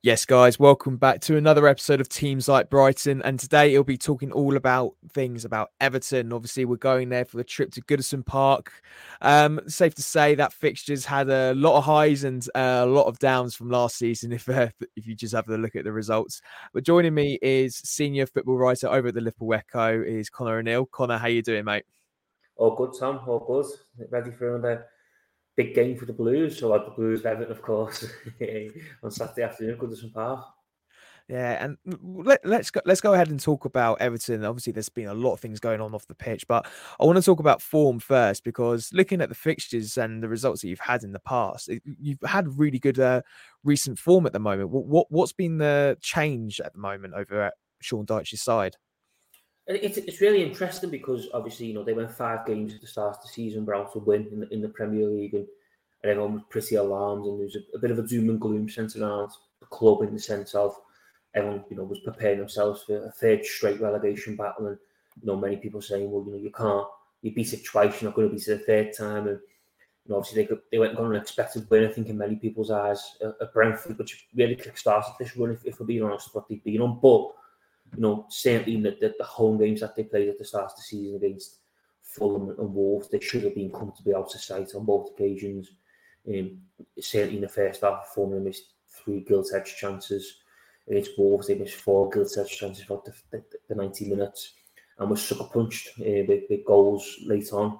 Yes, guys, welcome back to another episode of Teams Like Brighton. And today it'll be talking all about things about Everton. Obviously, we're going there for the trip to Goodison Park. Um, safe to say that fixtures had a lot of highs and uh, a lot of downs from last season, if uh, if you just have a look at the results. But joining me is senior football writer over at the Liverpool Echo, is Connor O'Neill. Connor, how you doing, mate? All good, Tom. All good. Ready for another big game for the Blues. So like the Blues, Everton, of course, on Saturday afternoon, Goodison Park. Yeah, and let, let's go, let's go ahead and talk about Everton. Obviously, there's been a lot of things going on off the pitch, but I want to talk about form first because looking at the fixtures and the results that you've had in the past, you've had really good uh, recent form at the moment. What what's been the change at the moment over at Sean Dyche's side? It's, it's really interesting because obviously you know they went five games at the start of the season without a win in the, in the Premier League and, and everyone was pretty alarmed and there was a, a bit of a doom and gloom sense around the club in the sense of everyone you know was preparing themselves for a third straight relegation battle and you know many people saying well you know you can't you beat it twice you're not going to beat it a third time and you know, obviously they, they went and got an unexpected win I think in many people's eyes uh, at Brentford which really kick-started this run if, if we're being honest what they've been on but you know, certainly the, the, the home games that they played at the start of the season against Fulham and Wolves, they should have been comfortably out of sight on both occasions. Um, certainly in the first half, Fulham missed three gilt edge chances. Against Wolves, they missed four gilt edge chances for the, the, the 90 minutes and were sucker punched uh, with, with goals late on.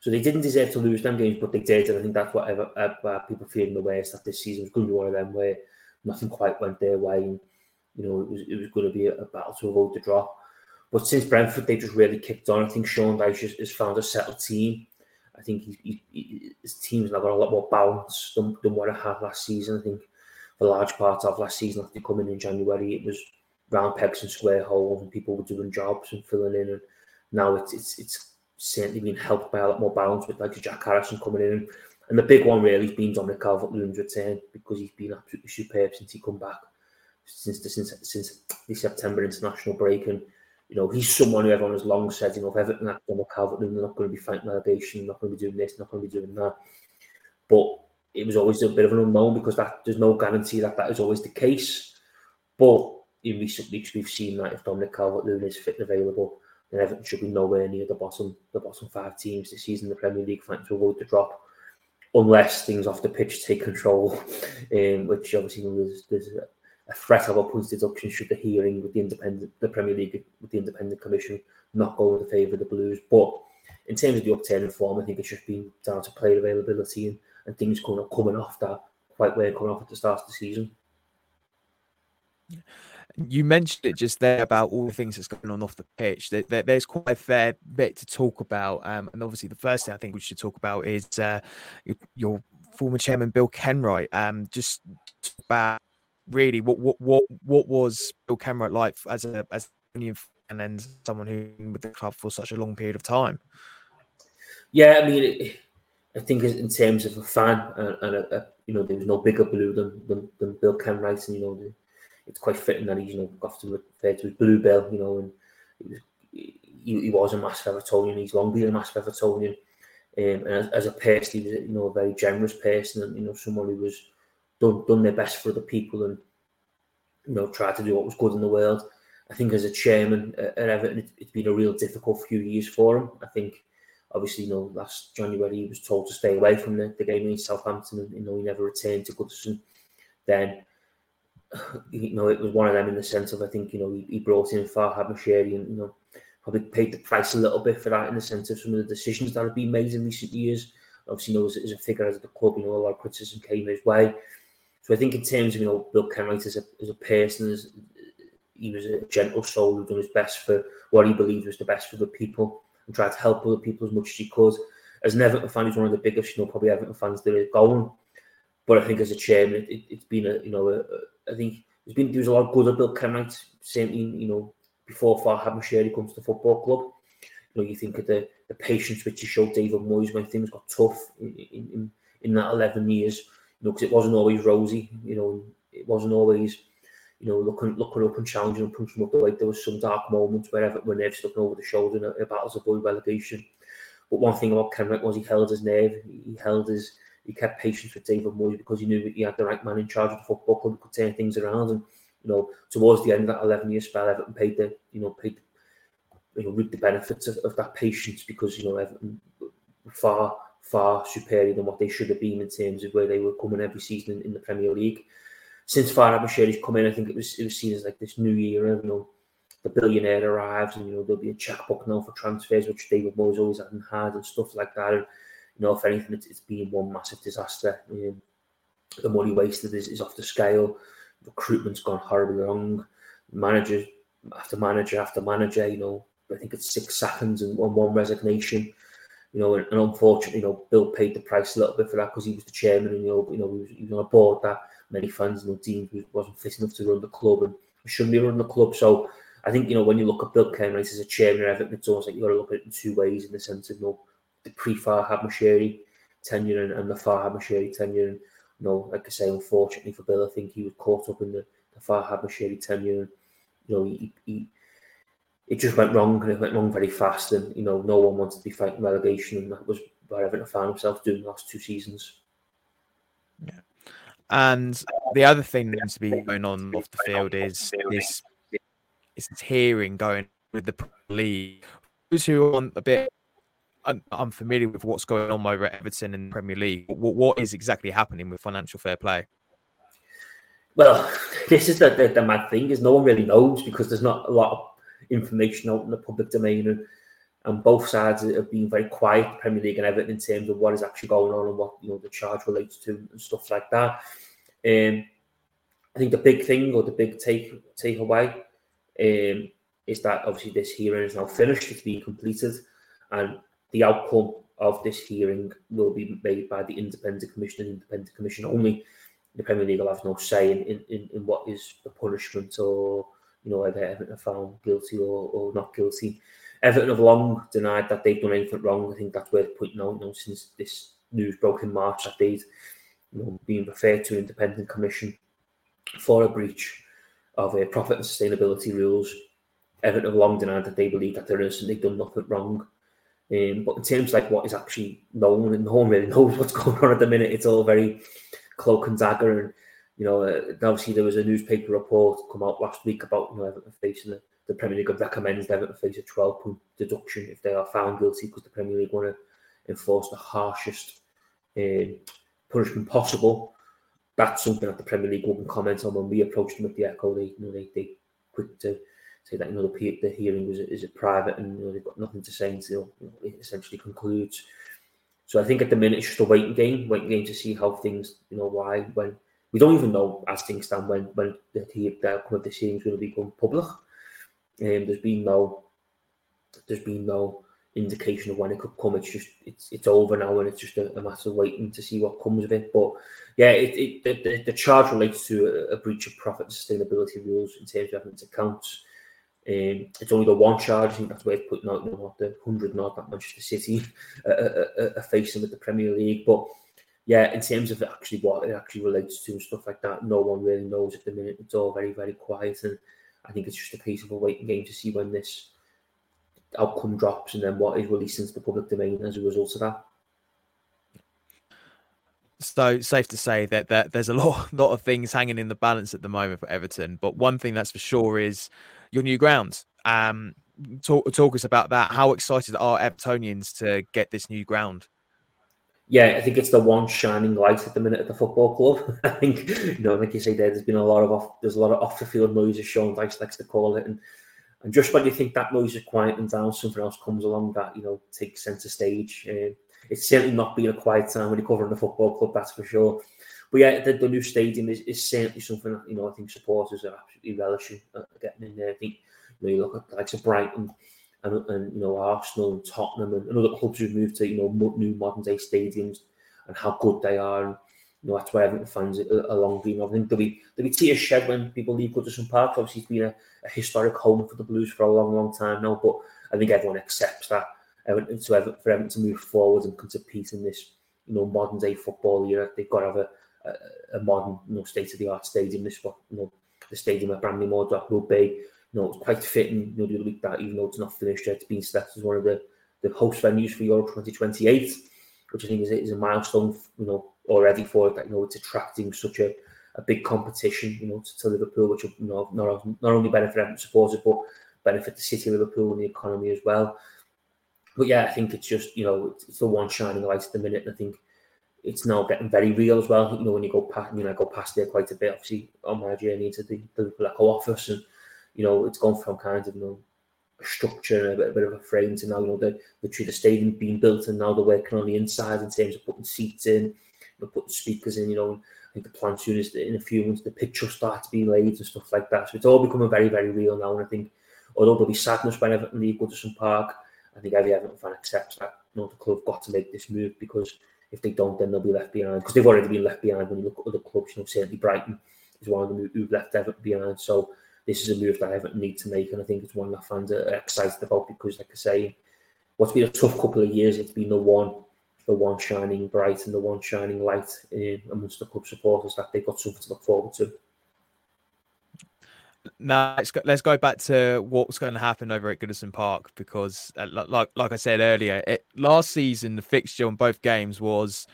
So they didn't deserve to lose them games, but they did, and I think that's what uh, people feeling the worst that this season was going to be one of them where nothing quite went their way. And you know, it was it was going to be a, battle to avoid the drop. But since Brentford, they just really kicked on. I think Sean Dyche has, has found a settled team. I think his team's now got a lot more balance than, than what it had last season. I think a large part of last season, after coming in January, it was round pegs and square holes, and people were doing jobs and filling in. And now it's it's it's certainly been helped by a lot more balance with like Jack Harrison coming in. And the big one really has been Dominic Calvert-Lewin's return because he's been absolutely superb since he come back since the, since since the September international break, and you know he's someone who everyone has long said, you know, if Everton act on Calvert Lewin, they're not going to be fighting relegation, not going to be doing this, not going to be doing that. But it was always a bit of an unknown because that there's no guarantee that that is always the case. But in recent weeks, we've seen that if Dominic Calvert Lewin is fit and available, then Everton should be nowhere near the bottom the bottom five teams this season the Premier League, fighting to avoid the drop. Unless things off the pitch take control, um, which obviously there's, there's a threat of a points deduction should the hearing with the independent, the Premier League with the independent commission not go in the favour of the Blues. But in terms of the upturn in form, I think it's just been down to player availability and, and things of coming off that quite where coming off at the start of the season. You mentioned it just there about all the things that's going on off the pitch. there's quite a fair bit to talk about, um, and obviously the first thing I think we should talk about is uh, your former chairman Bill Kenwright. Um, just about really what what what what was Bill Kenwright like as a as and then someone who with the club for such a long period of time? Yeah, I mean, I think in terms of a fan and, and a, a, you know, there was no bigger blue than than, than Bill Kenwright, and you know, it's quite fitting that he's you know often referred to as Blue Bill, you know, and was, he, he, was a massive Evertonian. He's long been a massive Evertonian. Um, and as, as, a person, he was you know a very generous person, and you know someone who was done done their best for other people and you know tried to do what was good in the world. I think as a chairman at Everton, it, it's been a real difficult few years for him. I think obviously, you know, last January he was told to stay away from the, the game against Southampton, and you know he never returned to Goodison. Then, you know, it was one of them in the sense of I think you know he, he brought in Farhad Moshiri and you know probably paid the price a little bit for that in the sense of some of the decisions that have been made in recent years. Obviously, you know, as, as a figure as the club, you know, a lot of criticism came his way. So I think in terms of you know Bill Kenwright as a as a person, as, he was a gentle soul who done his best for what he believed was the best for the people and tried to help other people as much as he could. As an Everton fan, he's one of the biggest, you know, probably Everton fans there is going. But I think as a chairman, it, has it, been a, you know, a, a, I think there's been there's a lot of good about Kenwright. Certainly, you know, before Farhad Moshiri comes to the football club. You know, you think of the, the patience which he showed David Moyes when things got tough in, in, in that 11 years you know, because it wasn't always rosy. You know, it wasn't always, you know, looking looking up and challenging and punching up weight. There was some dark moments where when they've stuck over the shoulder in, a, in battles of avoid relegation. But one thing about Kenwright was he held his nerve, he held his he kept patience with David Moyes because he knew he had the right man in charge of the football club, could turn things around. And you know, towards the end of that 11 year spell, Everton paid the you know paid you know reaped the benefits of, of that patience because you know Everton far far superior than what they should have been in terms of where they were coming every season in, in the Premier League. Since Farhad Moshiri's come in, I think it was it was seen as like this new era. You know, the billionaire arrives, and you know there'll be a checkbook now for transfers, which David Moyes always hadn't had, and stuff like that. And you know, if anything, it's, it's been one massive disaster. Um, the money wasted is, is off the scale. Recruitment's gone horribly wrong. Managers after manager after manager, you know, I think it's six seconds and one, one resignation. You know, and, and, unfortunately, you know, Bill paid the price a little bit for that because he was the chairman, and you know, you know, he was, he was on a board that many fans and teams wasn't fit enough to run the club and shouldn't be running the club. So I think you know when you look at Bill Kenwright as a chairman of Everton, it's almost like you got to look at it in two ways in the sense of you know the pre-Farhad Moshiri tenure and, and the Farhad Moshiri tenure. And you know, like I say, unfortunately for Bill, I think he was caught up in the, the Farhad Moshiri tenure. And, you know, he, he it just went wrong and it went wrong very fast. And you know, no one wanted to be fighting relegation, and that was where Everton found himself doing the last two seasons. Yeah. And the other thing that needs to be going on off the field is this is this hearing going with the league. Those who want a bit unfamiliar with what's going on over at Everton in the Premier League, what, what is exactly happening with financial fair play? Well, this is the, the, the mad thing is no one really knows because there's not a lot of information out in the public domain and, and both sides have been very quiet, Premier League and Everton, in terms of what is actually going on and what you know the charge relates to and stuff like that. Um, I think the big thing or the big take takeaway um, is that obviously this hearing is now finished, it's been completed, and the outcome of this hearing will be made by the independent commission and independent commission only. The Premier League will have no say in, in, in what is the punishment or you know whether Everton are found guilty or, or not guilty. Everton have long denied that they've done anything wrong. I think that's worth pointing out. You know, since this news broke in March that they've you know, been referred to an independent commission for a breach of uh, profit and sustainability rules. Everton have long denied that they believe that they're innocent, they've done nothing wrong. Um, but in terms like what is actually known, and no one really knows what's going on at the minute. It's all very cloak and dagger, and you know, uh, obviously there was a newspaper report come out last week about you know Everton facing the, the Premier League recommends Everton face a 12 point deduction if they are found guilty because the Premier League want to enforce the harshest um, punishment possible. That's something that the Premier League wouldn't comment on when we approached them at the Echo. They, you know, they, they quick to say that you know the, the hearing was is is private and you know, they've got nothing to say until you know, it essentially concludes. So I think at the minute it's just a waiting game, waiting game to see how things, you know, why when we don't even know as things stand when when the, the outcome of the hearing is going to become public. Um, there's been no there's been no indication of when it could come. It's just it's it's over now, and it's just a, a matter of waiting to see what comes of it. But yeah, it, it the, the, charge relates to a, a, breach of profit sustainability rules in terms of having accounts. Um, it's only the one charge. I think that's worth putting out. You know the hundred not that Manchester City are, facing with the Premier League, but yeah, in terms of actually what it actually relates to and stuff like that, no one really knows at the minute. It's all very very quiet, and I think it's just a case of a waiting game to see when this outcome drops and then what is released into the public domain as a result of that. So safe to say that, that there's a lot, lot of things hanging in the balance at the moment for Everton. But one thing that's for sure is your new ground. Um, talk, talk us about that. How excited are Evertonians to get this new ground? Yeah, I think it's the one shining light at the minute at the football club. I think, you know, like you say, there, there's been a lot of off, there's a lot of off the field noise, as Sean Dyche likes to call it, and and just when you think that noise is quieting down, something else comes along that you know takes centre stage. Uh, it's certainly not been a quiet time when you're covering the football club, that's for sure. But yeah, the, the new stadium is, is certainly something that you know I think supporters are absolutely relishing getting in there. I think you, know, you look at like Brighton and, and you know Arsenal and Tottenham and, and other clubs who've moved to you know new modern day stadiums and how good they are. And, you know, that's where Everton fans are, are long of. I think there'll be there'll be tears shed when people leave Goodison Park. Obviously, it's been a, a, historic home for the Blues for a long, long time now. But I think everyone accepts that. Everton, to for Everton to move forward and compete in this, you know, modern day football era, they've got to have a, a, a modern, you know, state of the art stadium. This you know, the stadium at Bramley-Moore Dock will be. You know, it's quite fitting. You know, the week that even though it's not finished yet, it's been selected as one of the the host venues for Euro 2028, which I think is, is a milestone. You know, already for it that you know it's attracting such a, a big competition, you know, to, to Liverpool, which will you know, not, not only benefit Everton supporters but benefit the city of Liverpool and the economy as well. But yeah, I think it's just you know it's, the one shining light at the minute. And I think it's now getting very real as well. You know, when you go past, you know, I go past there quite a bit, obviously, on my journey into the, the Liverpool Echo office, and you know, it's gone from kind of you know a structure, a bit, a bit of a frame to now, you know, the literally the stadium being built, and now they're working on the inside in terms of putting seats in, you know, putting speakers in. You know, I think the plan soon is that in a few months the pitch will start to be laid and stuff like that. So it's all becoming very, very real now. And I think although there'll be sadness when Everton leave Goodison Park, I think every Everton fan accepts that you know the club got to make this move because if they don't, then they'll be left behind because they've already been left behind when you look at other clubs. You know, certainly Brighton is one of them who've left Everton behind. So this is a move that Everton need to make, and I think it's one that fans are excited about because, like I say, what's been a tough couple of years, it's been the one, the one shining bright and the one shining light in, amongst the club supporters that they've got something to look forward to. Now let's go, let's go back to what's going to happen over at Goodison Park because, uh, like like I said earlier, it, last season the fixture on both games was,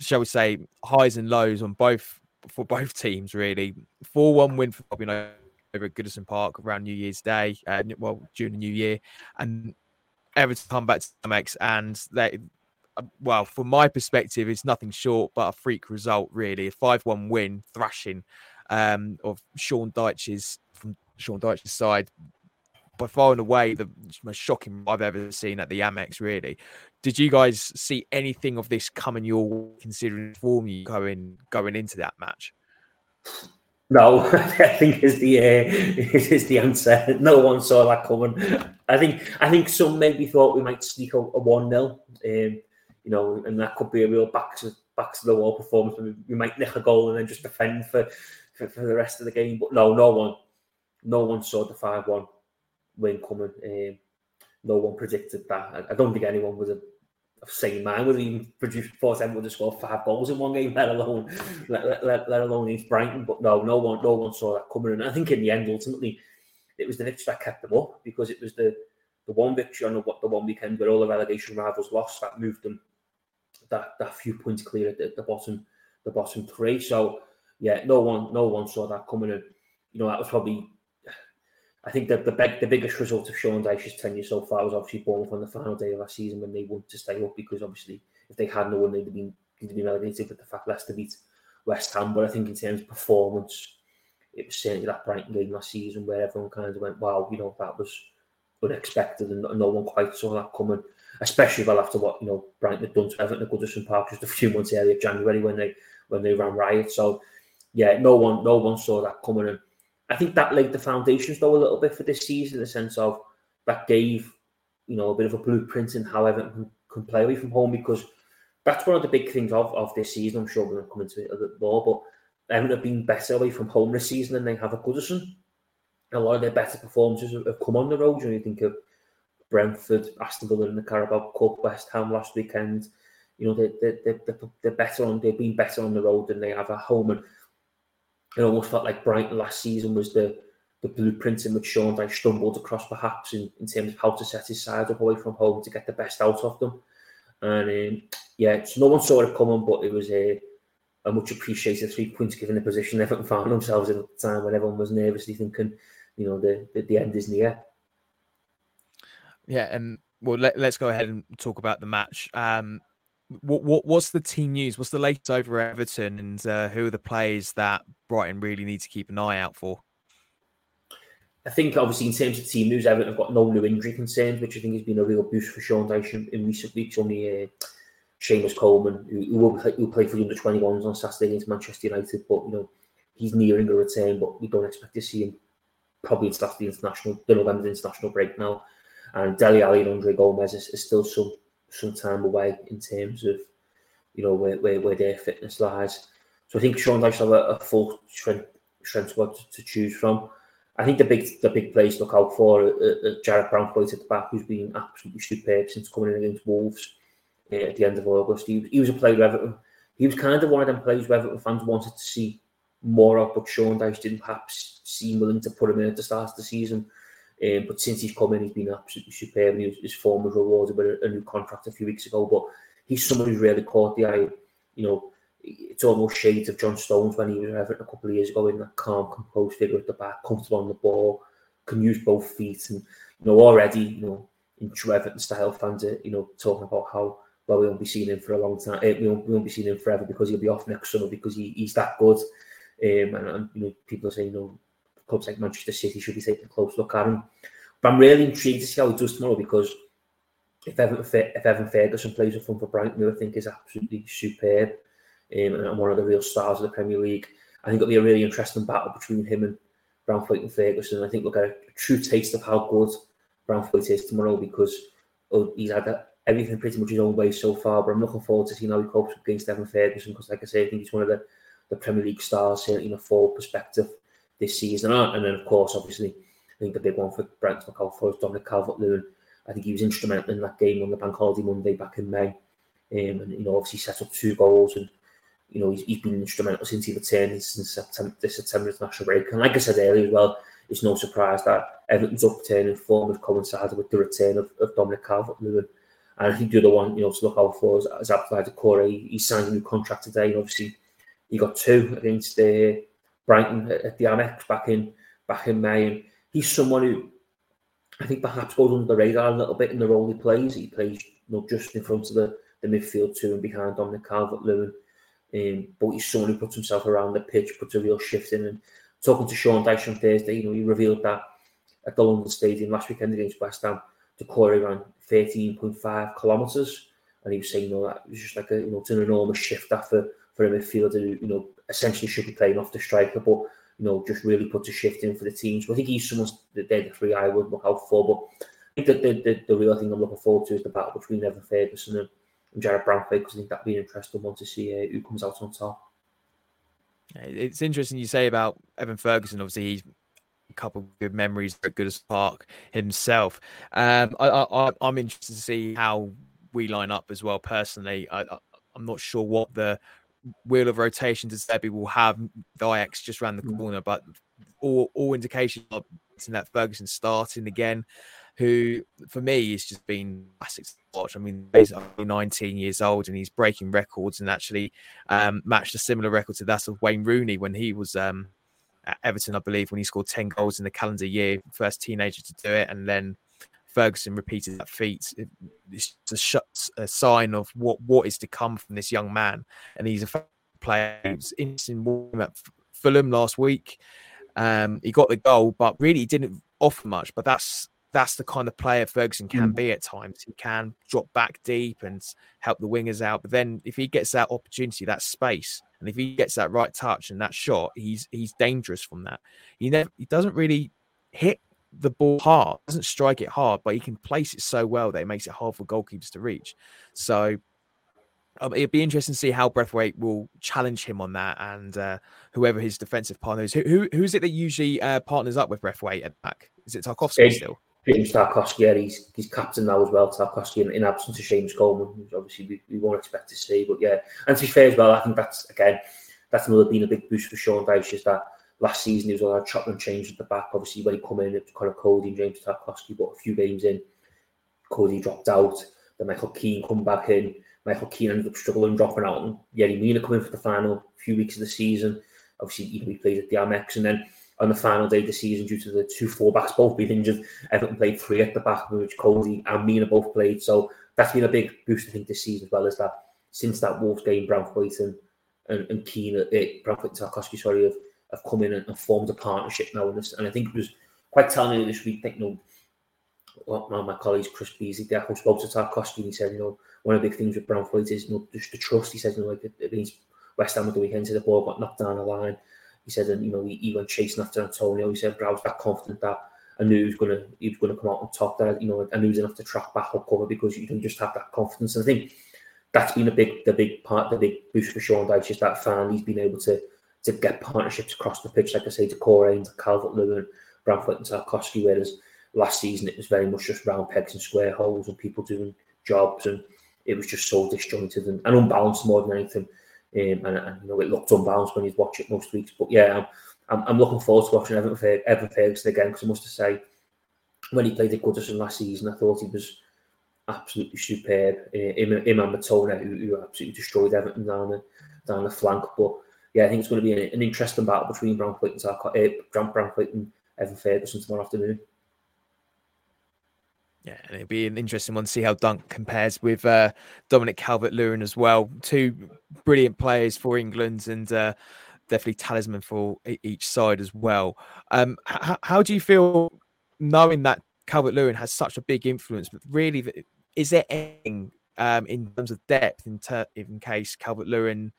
shall we say, highs and lows on both for both teams. Really, four one win for you know over at Goodison Park around New Year's Day, uh, well during the New Year, and Everton come back to the Amex and they. Uh, well, from my perspective, it's nothing short but a freak result, really. A 5 1 win, thrashing um, of Sean Dyche's from Sean Dyche's side by far and away the most shocking I've ever seen at the Amex. Really, did you guys see anything of this coming your considering form you going going into that match? No, I think is the uh, is the answer. No one saw that coming. I think I think some maybe thought we might sneak a one 0 um, you know, and that could be a real back to back to the wall performance. We might nick a goal and then just defend for, for, for the rest of the game. But no, no one no one saw the 5 1 win coming. Um, no one predicted that. I, I, don't think anyone was a, a man would even produce thought everyone have scored five goals in one game, let alone let, let, let alone against Brighton. But no, no one no one saw that coming. And I think in the end, ultimately, it was the victory that kept them up because it was the the one victory on the, the one weekend where all the relegation rivals lost that moved them that that few points clear at the, the bottom the bottom three. So yeah, no one no one saw that coming. And you know that was probably I think that the big, the biggest result of Sean Dyche's tenure so far was obviously Bournemouth on the final day of last season when they wanted to stay up because obviously if they hadn't won they'd have been, they'd have been relegated with the fact Leicester beat West Ham. But I think in terms of performance, it was certainly that Brighton game last season where everyone kind of went, wow, you know, that was unexpected and no one quite saw that coming. Especially well after what you know Brighton had done to Everton at Goodison Park just a few months earlier, January when they when they ran riot. So yeah, no one no one saw that coming. And I think that laid the foundations though a little bit for this season in the sense of that gave you know a bit of a blueprint in how Everton can play away from home because that's one of the big things of, of this season. I'm sure we're going to come into it a bit more, but Everton have been better away from home this season than they have at Goodison. A lot of their better performances have come on the road. You, know, you think of Brentford, Aston Villa in the Carabao Cup, West Ham last weekend. You know, they, they, they, they're, better on, they've been better on the road than they have at home. And it almost felt like Brighton last season was the the blueprint in which Sean Dyche stumbled across perhaps in, in terms of how to set his side up away from home to get the best out of them. And um, yeah, so no one saw it coming, but it was a, a much appreciated three points given the position Everton found themselves in at the time when everyone was nervously thinking, you know, the, the, the end is near. Yeah, and well, let, us go ahead and talk about the match. Um, what, what what's the team news? What's the latest over Everton, and uh, who are the players that Brighton really need to keep an eye out for? I think obviously in terms of team news, Everton have got no new injury concerns, which I think has been a real boost for Sean Dyche in recent weeks. Only uh, Seamus Coleman, who, who, will play, who for the under 21s on Saturday against Manchester United, but you know he's nearing a return, but we don't expect to see him probably until after the international, the November international break now. And Dele Ali and Andre Gomes is, is still some some time away in terms of you know where, where, where their fitness lies. So I think Sean Dyche have a, a full strength strength squad to, to, choose from. I think the big the big place to look out for uh, uh, Jarrad Branthwaite at the back, who's been absolutely superb since coming in against Wolves uh, at the end of August. He, he was a player Everton. He was kind of one of them players where Everton fans wanted to see more of, but Sean Dyche didn't perhaps seem willing to put him in at the start of the season. Um, but since he's come in, he's been absolutely superb. His, his form was rewarded with a, a, new contract a few weeks ago. But he's someone who's really caught the eye. You know, it's almost shades of John Stones when he was Everton a couple of years ago in that calm, composed figure at the back, comfortable on the ball, can use both feet, and you know already you know in true Everton style fans are you know talking about how well we won't be seeing him for a long time. Eh, we won't, we won't be seeing him forever because he'll be off next summer because he, he's that good. Um, and, and you know people are saying you know clubs like Manchester City should be taking a close look at him. But I'm really intrigued to see how he does tomorrow because if Evan, if Evan Ferguson plays with him for Brighton, I think is absolutely superb um, and one of the real stars of the Premier League. I think it'll be a really interesting battle between him and Branthwaite and Ferguson. I think we'll get a, a true taste of how good Branthwaite is tomorrow because oh, he's had a, everything pretty much his own way so far. But I'm looking forward to seeing how he copes against Evan Ferguson because, like I say, I think he's one of the, the Premier League stars in a full perspective this season. And then, of course, obviously, I think the big one for Brent McAlpha is Dominic Calvert-Lewin. I think he was instrumental in that game on the Bank Holiday Monday back in May. Um, and, you know, obviously set up two goals and you know, he's, he's been instrumental since he returned since September, this September international break. And like I said earlier as well, it's no surprise that Everton's upturning form has coincided with the return of, of Dominic Calvert-Lewin. And I think the other one, you know, to look out for is, is Abdoulaye Doucouré. He, he signed a new contract today, and obviously he got two against uh, Brighton at the Amex back in back in May. And he's someone who I think perhaps goes under the radar a little bit in the role he plays. He plays you know, just in front of the, the midfield two and behind Dominic Calvert-Lewin. Um, but he's someone who puts himself around the pitch, puts a real shift in. And talking to Sean Dyche on Thursday, you know, he revealed that at the London Stadium last weekend against West Ham, Doucouré ran 13.5 kilometres. And he was saying, you know, that was just like a, you know, it's an enormous shift that for, for a midfielder you know, essentially should be playing off the striker, but, you know, just really puts a shift in for the team. So I think he's someone that they're the three I would look out for. But I think that the, the, the real thing I'm looking forward to is the battle between Evan Ferguson and and Jarrad Branthwaite because I think that'd be an interesting one to see uh, who comes out on top. It's interesting you say about Evan Ferguson. Obviously, he's a couple of good memories at Goodison Park himself. Um, I, I, I'm interested to see how we line up as well. Personally, I, I'm not sure what the wheel of rotation De Zerbi will have. The Ajax just around the corner, but all, all indications are that Ferguson starting again who for me has just been classic to watch. I mean, he's only 19 years old and he's breaking records and actually um, matched a similar record to that of Wayne Rooney when he was um, at Everton, I believe, when he scored 10 goals in the calendar year, first teenager to do it, and then Ferguson repeated that feat. It's a, a sign of what what is to come from this young man, and he's a player. It was interesting at Fulham last week. Um, he got the goal, but really he didn't offer much. But that's that's the kind of player Ferguson can mm. be at times. He can drop back deep and help the wingers out. But then if he gets that opportunity, that space, and if he gets that right touch and that shot, he's he's dangerous from that. He never he doesn't really hit the ball hard, doesn't strike it hard, but he can place it so well that it makes it hard for goalkeepers to reach. So um, it'd be interesting to see how Branthwaite will challenge him on that, and uh, whoever his defensive partner is. Who, who who's it that usually uh, partners up with Branthwaite at back? Is it Tarkowski still? James Tarkowski, yeah, he's, he's captain now as well. Tarkowski, in, in absence of Seamus Coleman, which obviously we, we won't expect to see. But yeah, and to be fair as well, I think that's again that's another been a big boost for Sean Dyche is that last season he was a lot of chop and change at the back. Obviously, when he come in, it was kind of Coady and James Tarkowski, but a few games in, Coady dropped out. Then Michael Keane come back in. Michael Keane ended up struggling, dropping out, and Yerry Mina come in for the final few weeks of the season. Obviously, he played at the Amex, and then on the final day of the season due to the two fullbacks both being injured. Everton played three at the back, which Coady and Mina both played. So that's been a big boost, I think, this season as well as that since that Wolves game, Branthwaite and, and, and Keane, uh, it, Branthwaite and Tarkowski, sorry, have, have come in and, and formed a partnership now. In this, and I think it was quite telling this week that, you know, one of my colleagues, Chris Beesley, the actual spoke to Tarkowski and he said, you know, one of the big things with Branthwaite is, you know, just the trust. He says, you know, like, means West Ham at the weekend, so the ball got knocked down the line he said, and you know, he, he went chasing after Antonio. He said, but I was that confident that I knew he was gonna he was gonna come out on top. That you know, I knew he was enough to track back up cover because you don't just have that confidence. And I think that's been a big the big part, the big boost for Sean Dyche is that finally he's been able to to get partnerships across the pitch, like I say, to Corey and to Calvert Lewin, Branthwaite and Tarkowski, whereas last season it was very much just round pegs and square holes and people doing jobs and it was just so disjointed and, and unbalanced more than anything. Um, and, and, you know it looked unbalanced when you watch it most weeks. But yeah, I'm, I'm, I'm looking forward to watching Evan, Fer- Evan Ferguson again because I must say, when he played at Goodison last season, I thought he was absolutely superb. Uh, him, him and Mitoma, who, who absolutely destroyed Everton down the down the flank. But yeah, I think it's going to be an, interesting battle between Branthwaite and Tarkov, uh, Branthwaite and Evan Ferguson tomorrow afternoon. Yeah, and it'll be an interesting one to see how Dunk compares with uh, Dominic Calvert Lewin as well. Two brilliant players for England and uh, definitely talisman for each side as well. Um, h- how do you feel knowing that Calvert Lewin has such a big influence? But really, is there anything um, in terms of depth in, ter- in case Calvert Lewin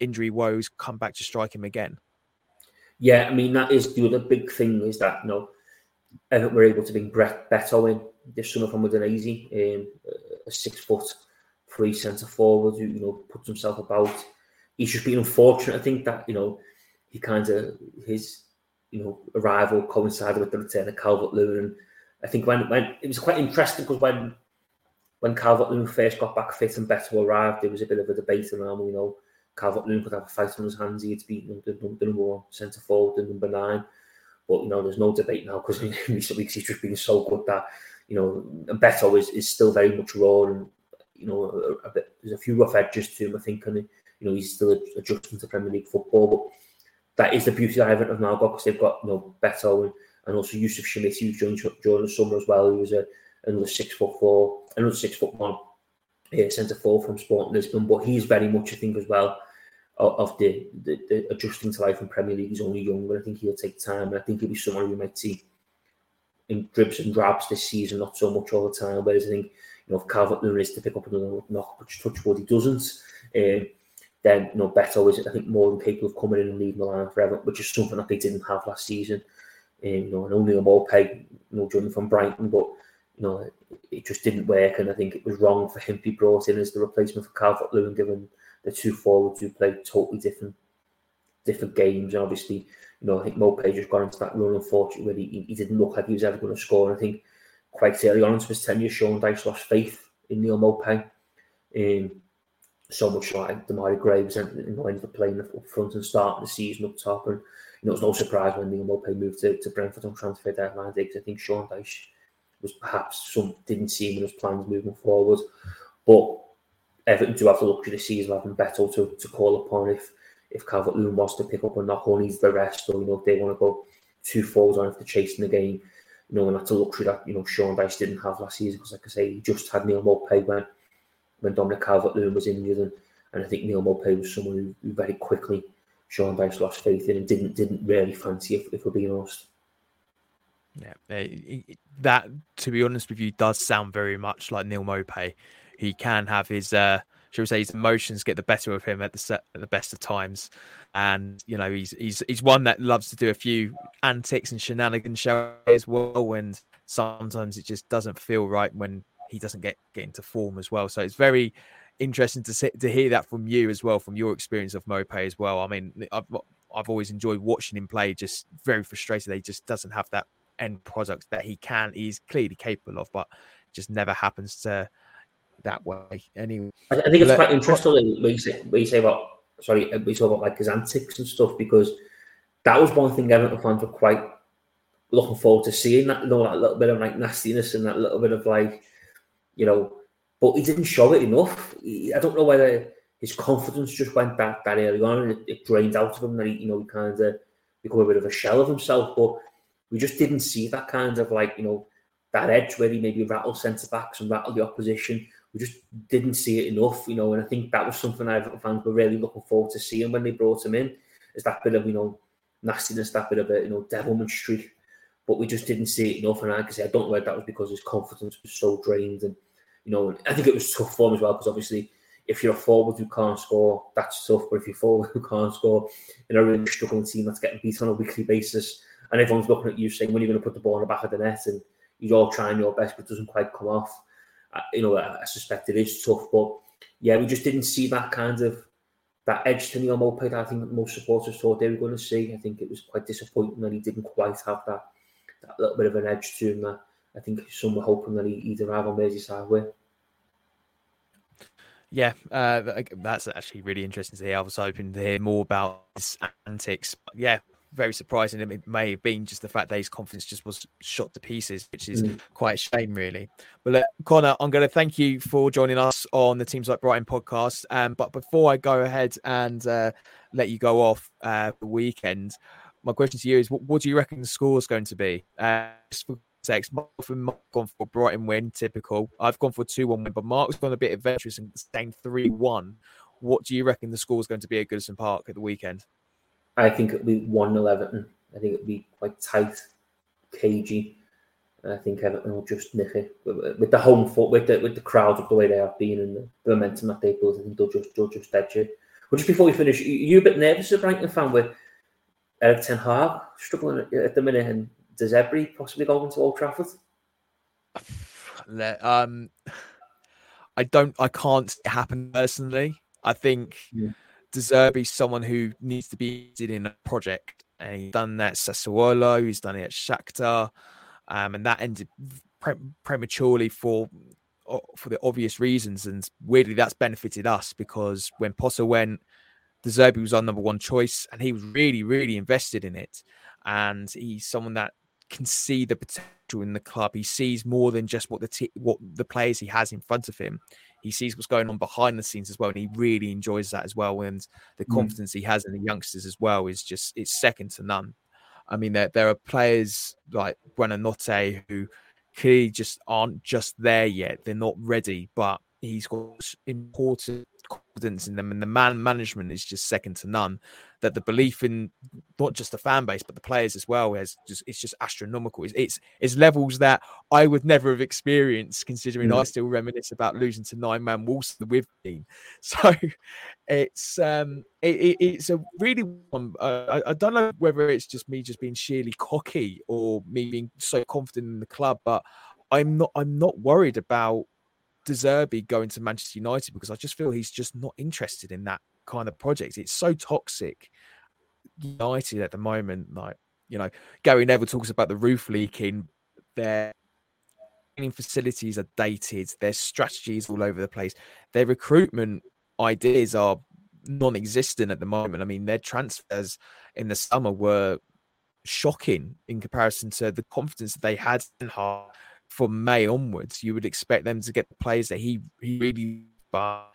injury woes come back to strike him again? Yeah, I mean that is the other big thing is that you know Everton were able to bring Brett Beto in this summer from Udinese, um, a six foot three centre forward who you know puts himself about. He's just been unfortunate. I think that you know he kind of his you know arrival coincided with the return of Calvert Lewin. I think when when it was quite interesting because when when Calvert Lewin first got back fit and Beto arrived, there was a bit of a debate around you know Calvert Lewin could have a fight on his hands. He had to beat the, the, the number one centre forward, the number nine. But you know, there's no debate now because in recent weeks he's just been so good that you know Beto is, is still very much raw and you know a, a bit. There's a few rough edges to him, I think, and you know he's still adjusting to Premier League football. But that is the beauty of Everton have now got because they've got you know Beto and, and also Youssef Chermiti who joined during the summer as well. He was a another six foot four, another six foot one uh, centre forward from Sporting Lisbon. But he's very much, I think, as well of the, the, the, adjusting to life in Premier League. He's only young, but I think he'll take time. And I think he'll be someone we might see in dribs and drabs this season, not so much all the time. Whereas I think, you know, if Calvert Lewin is to pick up another knock, which touch wood he doesn't, um, then, you know, Beto is, it. I think, more than capable of coming in and leading the line forever, which is something that they didn't have last season. Um, you know, and Neal Maupay, you know, joining from Brighton, but, you know, it, it just didn't work. And I think it was wrong for him to be brought in as the replacement for Calvert Lewin, given the two forwards who played totally different different games. And obviously, you know, I think Maupay just got into that run, unfortunately, where he, he didn't look like he was ever going to score. And I think quite early on into his tenure, Sean Dyche lost faith in Neal Maupay. Um, so much like Demarai Graves and you know, ended up playing up front and starting the season up top. And you know, it's no surprise when Neal Maupay moved to, to Brentford on transfer deadline day because I think Sean Dyche was perhaps some didn't see him in his plans moving forward. But Everton do have the luxury this season of having Beto to, to call upon if if Calvert Lewin wants to pick up a knock or needs the rest, or you know if they want to go two forwards on after chasing the game, you know, and that's a luxury that you know Sean Dyche didn't have last season because, like I say, he just had Neal Maupay when when Dominic Calvert Lewin was injured, and, and I think Neal Maupay was someone who, who very quickly Sean Dyche lost faith in and didn't didn't really fancy if, if we're being honest. Yeah, that to be honest with you does sound very much like Neal Maupay he can have his uh shall we say his emotions get the better of him at the set, at the best of times. And you know he's he's he's one that loves to do a few antics and shenanigans show as well. And sometimes it just doesn't feel right when he doesn't get get into form as well. So it's very interesting to see, to hear that from you as well from your experience of Maupay as well. I mean i've i've always enjoyed watching him play just very frustrated he just doesn't have that end product that he can he's clearly capable of but just never happens to that way. Anyway, I, think it's quite interesting when you say when you say about sorry, uh, we talk about like his antics and stuff because that was one thing Everton fans were quite looking forward to seeing that you know that little bit of like nastiness and that little bit of like you know, but he didn't show it enough. He, I don't know whether his confidence just went back that early on and it, it drained out of him that he you know he kind of become a bit of a shell of himself, but we just didn't see that kind of like you know that edge where he maybe rattled centre backs and rattled the opposition we just didn't see it enough, you know. And I think that was something I fans were really looking forward to seeing when they brought him in. Is that bit of you know nastiness, that bit of a you know devilman streak, but we just didn't see it enough. And like I say, I don't know whether that was because his confidence was so drained, and you know, I think it was tough for him as well because obviously. If you're a forward who can't score, that's tough. But if you're forward who can't score in a really struggling team that's getting beat on a weekly basis, and everyone's looking at you saying when are you're going to put the ball in the back of the net, and you're all trying your best, but it doesn't quite come off you know, I, I, suspect it is tough, but yeah, we just didn't see that kind of that edge to Maupay that I think most supporters thought they were going to see. I think it was quite disappointing that he didn't quite have that that little bit of an edge to him that I think some were hoping that he, would arrive on Merseyside with. Yeah, uh, that's actually really interesting to hear. I was hoping to hear more about his antics. But yeah, very surprising. It may have been just the fact that his confidence just was shot to pieces, which is mm. quite a shame, really. But Connor, I'm going to thank you for joining us on the Teams Like Brighton podcast. Um, but before I go ahead and uh, let you go off uh, the weekend, my question to you is: What, what do you reckon the score is going to be? Uh, for sex, Mark and Mark gone for Brighton win, typical. I've gone for two one win, but Mark's gone a bit adventurous and staying three one. What do you reckon the score is going to be at Goodison Park at the weekend? I think it'll be 1 Everton. I think it'll be quite tight, cagey. I think Everton will just nick it with the home foot, with the with the crowd of the way they have been and the, the momentum that they've built. I think they'll just they'll just edge it. But just before we finish, you a bit nervous as a Brighton fan with Erik Ten Hag struggling at the minute and does Zerbi possibly go to Old Trafford? Um, I don't, I can't happen personally. I think. Yeah De Zerbi someone who needs to be in a project. And he's done that at Sassuolo, he's done it at Shakhtar, um, and that ended pre- prematurely for for the obvious reasons. And weirdly, that's benefited us because when Potter went, De Zerbi was our number one choice, and he was really, really invested in it. And he's someone that can see the potential in the club. He sees more than just what the t- what the players he has in front of him he sees what's going on behind the scenes as well, and he really enjoys that as well. And the mm. confidence he has in the youngsters as well is just it's second to none. I mean, there there are players like Buonanotte who clearly just aren't just there yet. They're not ready, but he's got important confidence in them, and the man management is just second to none. That the belief in not just the fan base but the players as well is just it's just astronomical. It's it's, it's levels that I would never have experienced, considering mm. I still reminisce about losing to nine man Wolves the with team. So it's um it, it, it's a really um, uh, I, I don't know whether it's just me just being sheerly cocky or me being so confident in the club, but I'm not I'm not worried about De Zerbi going to Manchester United because I just feel he's just not interested in that kind of project. It's so toxic. United at the moment, like you know, Gary Neville talks about the roof leaking. Their training facilities are dated. Their strategies all over the place. Their recruitment ideas are non-existent at the moment. I mean, their transfers in the summer were shocking in comparison to the confidence that they had in Hart from May onwards, you would expect them to get the players that he he really but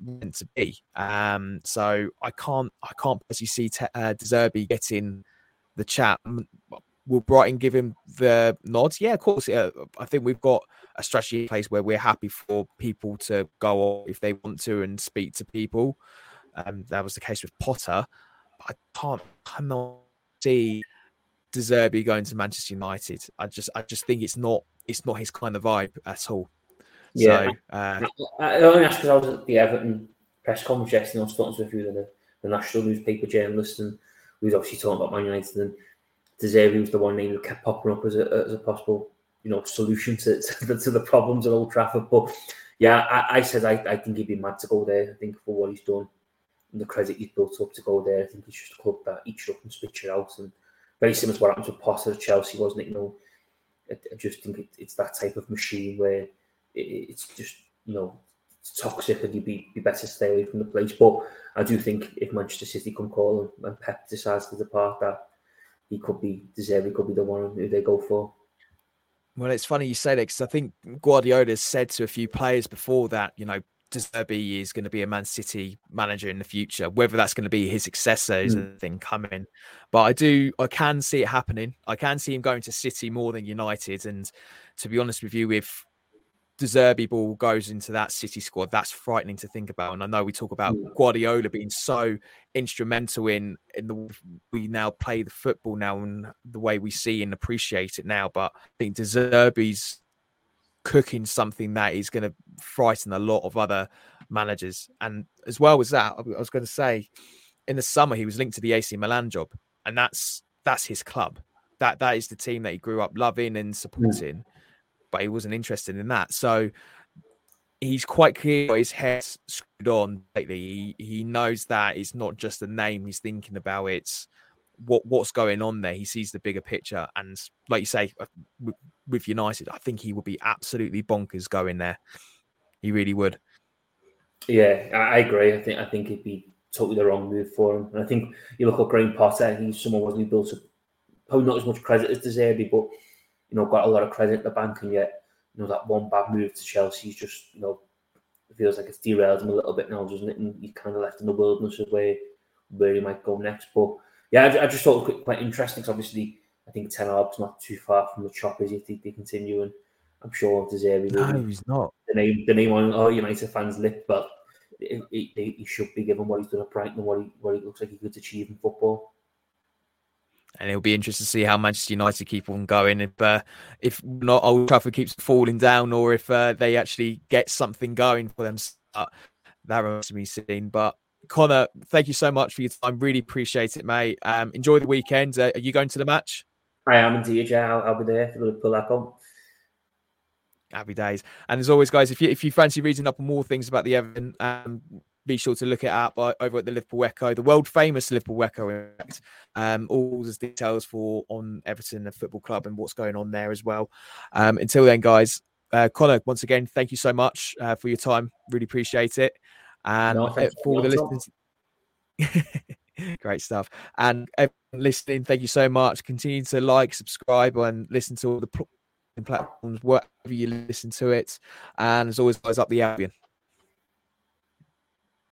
meant to be. Um, so I can't I can't personally see te- uh, De Zerbi getting the chat. Will Brighton give him the nods? Yeah, of course. Yeah, I think we've got a strategy in place where we're happy for people to go if they want to and speak to people. Um, that was the case with Potter. I can't cannot see De Zerbi going to Manchester United. I just I just think it's not it's not his kind of vibe at all. Yeah, so, uh, I, I only asked because I was at the Everton press conference yesterday. I was talking to a few of the, the national newspaper journalists, and we was obviously talking about Man United. And De Zerbi was the one name that kept popping up as a, as a possible, you know, solution to, to, the, to the problems at Old Trafford. But yeah, I, I said I, I think he'd be mad to go there. I think for what he's done and the credit he's built up to go there, I think he's just a club that eats up and spits it out and very similar to what happened with Potter at Chelsea, wasn't it? You know, I, I just think it, it's that type of machine where it, it's just you know it's toxic and you'd be, be better stay away from the place. But I do think if Manchester City come calling and Pep decides to depart, that he could be De Zerbi could be the one who they go for. Well, it's funny you say that because I think Guardiola said to a few players before that, you know, De Zerbi is going to be a Man City manager in the future. Whether that's going to be his successor is mm. a thing coming. But I do, I can see it happening. I can see him going to City more than United. And to be honest with you, if De Zerbi ball goes into that City squad, that's frightening to think about. And I know we talk about. Guardiola being so instrumental in in the we now play the football now and the way we see and appreciate it now. But I think De Zerbi's cooking something that is going to frighten a lot of other managers. And as well as that, I was going to say, in the summer he was linked to the AC Milan job, and that's that's his club. That that is the team that he grew up loving and supporting, mm. But he wasn't interested in that. So he's quite clear his head's screwed on lately. He he knows that it's not just a name he's thinking about. It's what what's going on there. He sees the bigger picture, and like you say, uh, with United, I think he would be absolutely bonkers going there. He really would. Yeah, I agree. I think I think he'd be totally the wrong move for him. And I think you look at Graham Potter, he's someone wasn't built up probably not as much credit as De Zerbi, but you know, got a lot of credit at the bank and yet, you know, that one bad move to Chelsea's just, you know, feels like it's derailed him a little bit now, doesn't it? And he's kind of left in the wilderness of where where he might go next. But yeah, I, I just thought it was quite interesting because obviously I think Ten Hag's not too far from the choppers if they, they continue and I'm sure De Zerbi will. No, he's not. The name, the name on all United fans' lip, but he, he, he, should be given what he's done at Brighton and what he what he looks like he could achieve in football. And it'll be interesting to see how Manchester United keep on going. If uh, if not Old Trafford keeps falling down, or if uh, they actually get something going for them, uh, that remains to be seen. But Connor, thank you so much for your time. Really appreciate it, mate. Um, enjoy the weekend. Uh, are you going to the match? I am indeed. Yeah, I'll, I'll be there for Liverpool. That on. happy days. And as always, guys, if you if you fancy reading up on more things about the Everton, um, be sure to look it up over at the Liverpool Echo, the world famous Liverpool Echo. Um, all the details for on Everton, the football club, and what's going on there as well. Um, until then, guys, uh, Connor, once again, thank you so much uh, for your time. Really appreciate it. And no, for the listeners. Great stuff. And listening, thank you so much. Continue to like, subscribe, and listen to all the platforms, wherever you listen to it. And as always, guys, up the Albion.